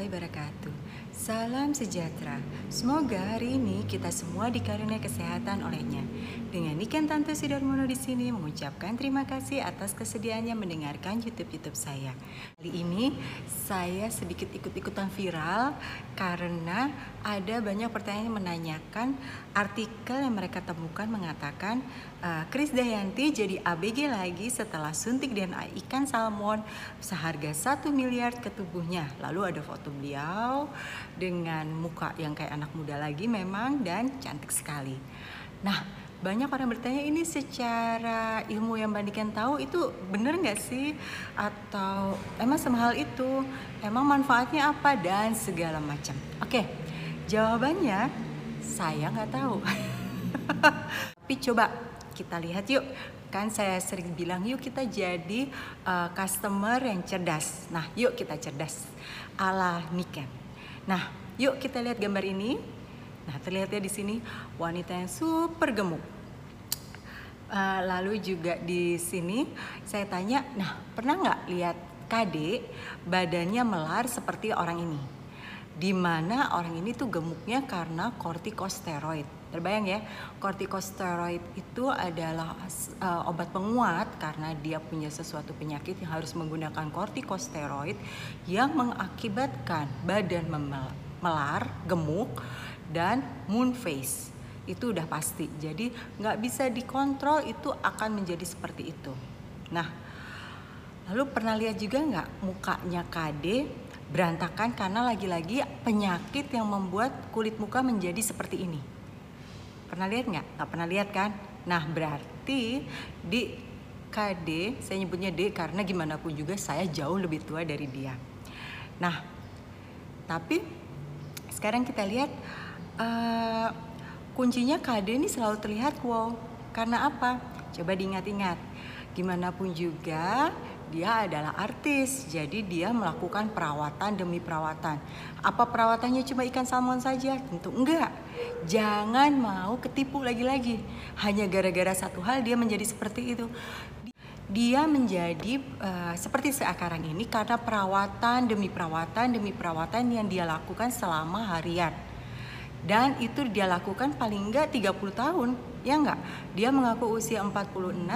warahmatullahi wabarakatuh. Semoga hari ini kita semua dikaruniai kesehatan olehnya. Dengan Niken Tante Sidarmono di sini mengucapkan terima kasih atas kesediaannya mendengarkan YouTube-YouTube saya. Kali ini saya sedikit ikut-ikutan viral karena ada banyak pertanyaan yang menanyakan artikel yang mereka temukan mengatakan uh, Chris Dayanti jadi ABG lagi setelah suntik DNA ikan salmon seharga 1 miliar ke tubuhnya. Lalu ada foto beliau dengan muka yang kayak anak muda lagi memang dan cantik sekali. Nah, banyak orang bertanya ini secara ilmu yang bandingkan tahu itu bener nggak sih? Atau emang semahal itu? Emang manfaatnya apa? Dan segala macam. Oke jawabannya saya nggak tahu. Tapi coba kita lihat yuk. Kan saya sering bilang yuk kita jadi uh, customer yang cerdas. Nah yuk kita cerdas. Ala Niken nah Yuk kita lihat gambar ini. Nah terlihat ya di sini wanita yang super gemuk. Uh, lalu juga di sini saya tanya, nah pernah nggak lihat KD badannya melar seperti orang ini? Di mana orang ini tuh gemuknya karena kortikosteroid. Terbayang ya, kortikosteroid itu adalah uh, obat penguat karena dia punya sesuatu penyakit yang harus menggunakan kortikosteroid yang mengakibatkan badan melar, gemuk, dan moon face. Itu udah pasti. Jadi nggak bisa dikontrol itu akan menjadi seperti itu. Nah, lalu pernah lihat juga nggak mukanya KD berantakan karena lagi-lagi penyakit yang membuat kulit muka menjadi seperti ini. Pernah lihat nggak? Nggak pernah lihat kan? Nah berarti di KD, saya nyebutnya D karena gimana pun juga saya jauh lebih tua dari dia. Nah, tapi sekarang kita lihat uh, kuncinya KD ini selalu terlihat wow. Karena apa? Coba diingat-ingat. Gimana pun juga dia adalah artis, jadi dia melakukan perawatan demi perawatan. Apa perawatannya cuma ikan salmon saja? Tentu enggak. Jangan mau ketipu lagi-lagi. Hanya gara-gara satu hal dia menjadi seperti itu dia menjadi uh, seperti sekarang ini karena perawatan demi perawatan demi perawatan yang dia lakukan selama harian. Dan itu dia lakukan paling enggak 30 tahun, ya enggak? Dia mengaku usia 46,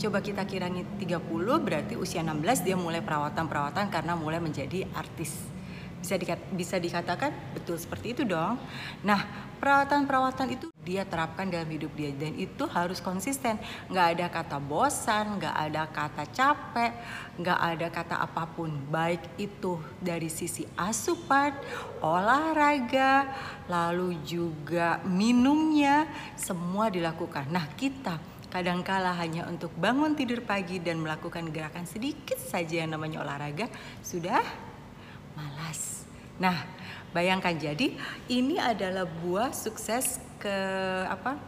coba kita kirangi 30 berarti usia 16 dia mulai perawatan-perawatan karena mulai menjadi artis bisa dikat, bisa dikatakan betul seperti itu dong. Nah, perawatan-perawatan itu dia terapkan dalam hidup dia dan itu harus konsisten. Nggak ada kata bosan, nggak ada kata capek, nggak ada kata apa pun. Baik itu dari sisi asupan, olahraga, lalu juga minumnya, semua dilakukan. Nah, kita kadangkala hanya untuk bangun tidur pagi dan melakukan gerakan sedikit saja yang namanya olahraga sudah malas. Nah, bayangkan jadi ini adalah buah sukses ke apa?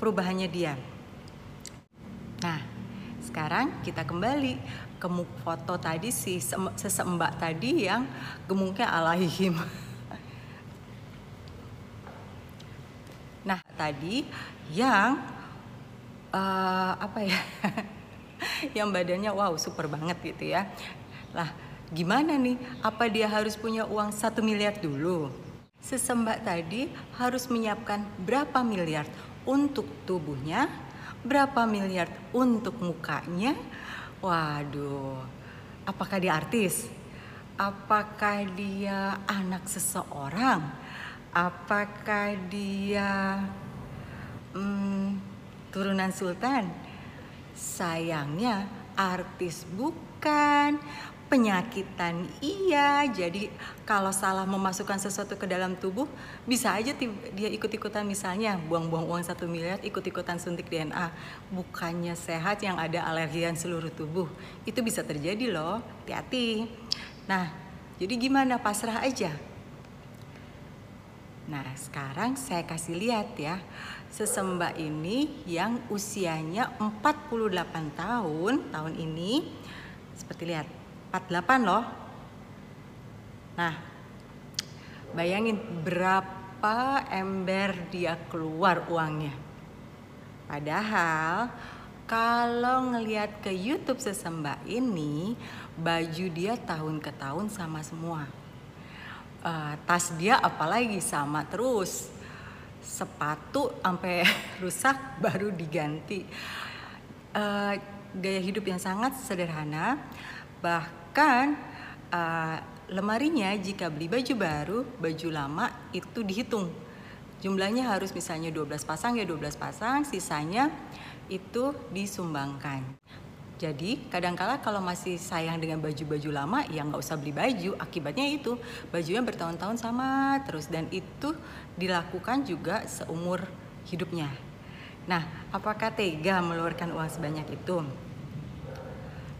perubahannya dia. Nah, sekarang kita kembali ke foto tadi si sesembak tadi yang gemuknya alaihim. Nah, tadi yang uh, apa ya? yang badannya wow super banget gitu ya. Lah, Gimana nih? Apa dia harus punya uang satu miliar dulu? Sesembak tadi harus menyiapkan berapa miliar untuk tubuhnya, berapa miliar untuk mukanya. Waduh, apakah dia artis? Apakah dia anak seseorang? Apakah dia hmm, turunan sultan? Sayangnya artis bukan, penyakitan. Iya jadi kalau salah memasukkan sesuatu ke dalam tubuh bisa aja dia ikut-ikutan misalnya buang-buang uang satu miliar ikut-ikutan suntik DNA bukannya sehat yang ada alergian seluruh tubuh. Itu bisa terjadi loh. Hati-hati. Nah jadi gimana? Pasrah aja. Nah sekarang saya kasih lihat ya. Sesembah ini yang usianya 48 tahun tahun ini. Seperti lihat 48 loh. Nah, bayangin berapa ember dia keluar uangnya. Padahal kalau ngelihat ke YouTube sesembah ini, baju dia tahun ke tahun sama semua. uh, tas dia apalagi sama terus sepatu sampai rusak baru diganti uh, gaya hidup yang sangat sederhana bahkan uh, lemarinya jika beli baju baru baju lama itu dihitung jumlahnya harus misalnya 12 pasang ya 12 pasang sisanya itu disumbangkan jadi kadangkala kalau masih sayang dengan baju-baju lama ya nggak usah beli baju. Akibatnya itu bajunya bertahun-tahun sama terus dan itu dilakukan juga seumur hidupnya. Nah, apakah tega mengeluarkan uang sebanyak itu?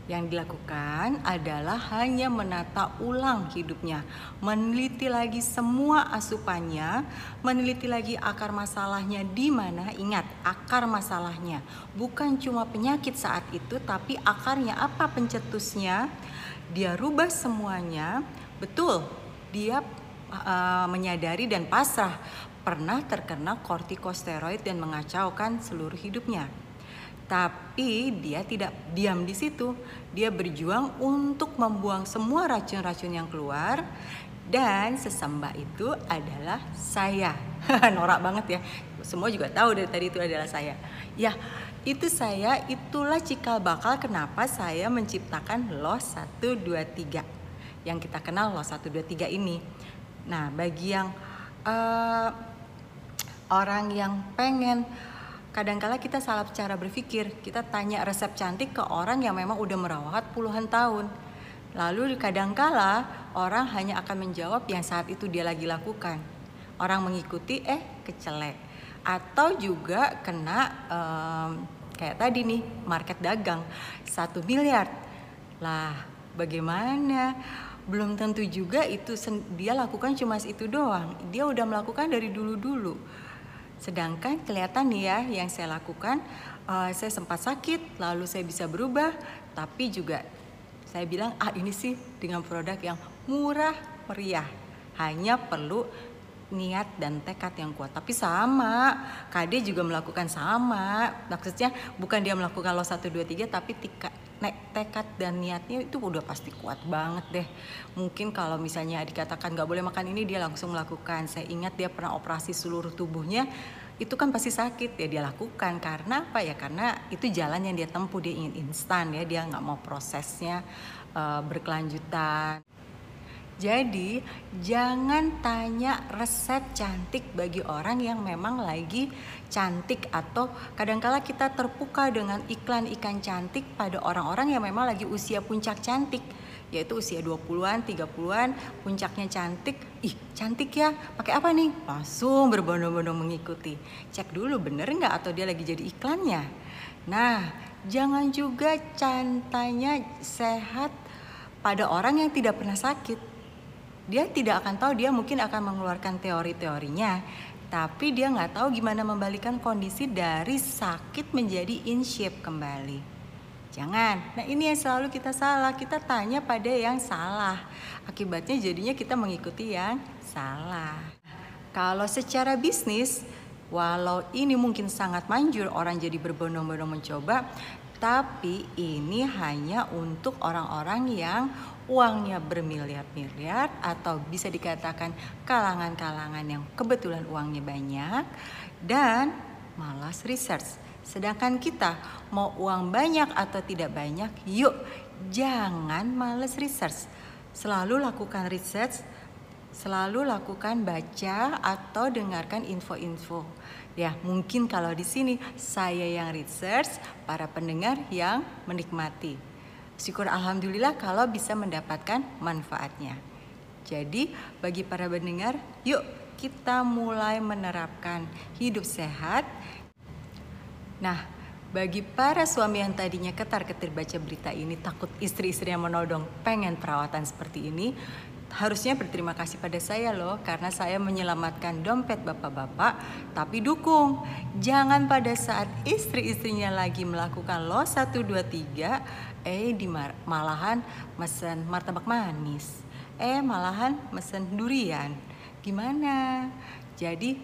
Yang dilakukan adalah hanya menata ulang hidupnya, meneliti lagi semua asupannya, meneliti lagi akar masalahnya di mana. Ingat, akar masalahnya bukan cuma penyakit saat itu, tapi akarnya apa pencetusnya. Dia rubah semuanya, betul. Dia uh, menyadari dan pasrah pernah terkena kortikosteroid dan mengacaukan seluruh hidupnya tapi dia tidak diam di situ. Dia berjuang untuk membuang semua racun-racun yang keluar dan sesembah itu adalah saya. Norak banget ya. Semua juga tahu dari tadi itu adalah saya. Ya, itu saya, itulah cikal bakal kenapa saya menciptakan LOS 123. Yang kita kenal LOS 123 ini. Nah, bagi yang uh, orang yang pengen kadangkala kita salah cara berpikir. Kita tanya resep cantik ke orang yang memang udah merawat puluhan tahun. Lalu kadangkala orang hanya akan menjawab yang saat itu dia lagi lakukan. Orang mengikuti eh kecelek. Atau juga kena um, kayak tadi nih market dagang satu miliar. Lah bagaimana? Belum tentu juga itu dia lakukan cuma itu doang. Dia udah melakukan dari dulu-dulu Sedangkan kelihatan nih ya yang saya lakukan, uh, saya sempat sakit, lalu saya bisa berubah, tapi juga saya bilang ah ini sih dengan produk yang murah meriah, hanya perlu niat dan tekad yang kuat. Tapi sama, KD juga melakukan sama. Maksudnya bukan dia melakukan lo 1 2 3 tapi tika, tekad dan niatnya itu udah pasti kuat banget deh. Mungkin kalau misalnya dikatakan nggak boleh makan ini dia langsung melakukan. Saya ingat dia pernah operasi seluruh tubuhnya itu kan pasti sakit ya dia lakukan karena apa ya karena itu jalan yang dia tempuh dia ingin instan ya dia nggak mau prosesnya uh, berkelanjutan jadi jangan tanya resep cantik bagi orang yang memang lagi cantik atau kadangkala kita terpuka dengan iklan ikan cantik pada orang-orang yang memang lagi usia puncak cantik yaitu usia 20-an, 30-an, puncaknya cantik. Ih, cantik ya. Pakai apa nih? Langsung berbondong-bondong mengikuti. Cek dulu bener nggak atau dia lagi jadi iklannya. Nah, jangan juga cantanya sehat pada orang yang tidak pernah sakit dia tidak akan tahu dia mungkin akan mengeluarkan teori-teorinya tapi dia nggak tahu gimana membalikan kondisi dari sakit menjadi in shape kembali. Jangan. Nah ini yang selalu kita salah. Kita tanya pada yang salah. Akibatnya jadinya kita mengikuti yang salah. Kalau secara bisnis walau ini mungkin sangat manjur orang jadi berbondong-bondong mencoba tapi ini hanya untuk orang-orang yang uangnya bermiliar-miliar atau bisa dikatakan kalangan-kalangan yang kebetulan uangnya banyak dan malas research. Sedangkan kita mau uang banyak atau tidak banyak, yuk jangan malas research. Selalu lakukan research, selalu lakukan baca atau dengarkan info-info. Ya, mungkin kalau di sini saya yang research, para pendengar yang menikmati syukur alhamdulillah kalau bisa mendapatkan manfaatnya. Jadi bagi para pendengar, yuk kita mulai menerapkan hidup sehat. Nah, bagi para suami yang tadinya ketar-ketir baca berita ini takut istri-istri yang menodong pengen perawatan seperti ini, harusnya berterima kasih pada saya loh karena saya menyelamatkan dompet bapak-bapak tapi dukung. Jangan pada saat istri-istrinya lagi melakukan lo 1 2 3 eh di malahan mesen martabak manis. Eh malahan mesen durian. Gimana? Jadi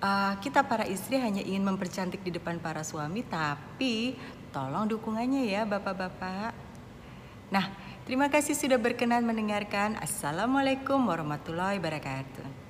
uh, kita para istri hanya ingin mempercantik di depan para suami tapi tolong dukungannya ya bapak-bapak. Nah Terima kasih sudah berkenan mendengarkan. Assalamualaikum warahmatullahi wabarakatuh.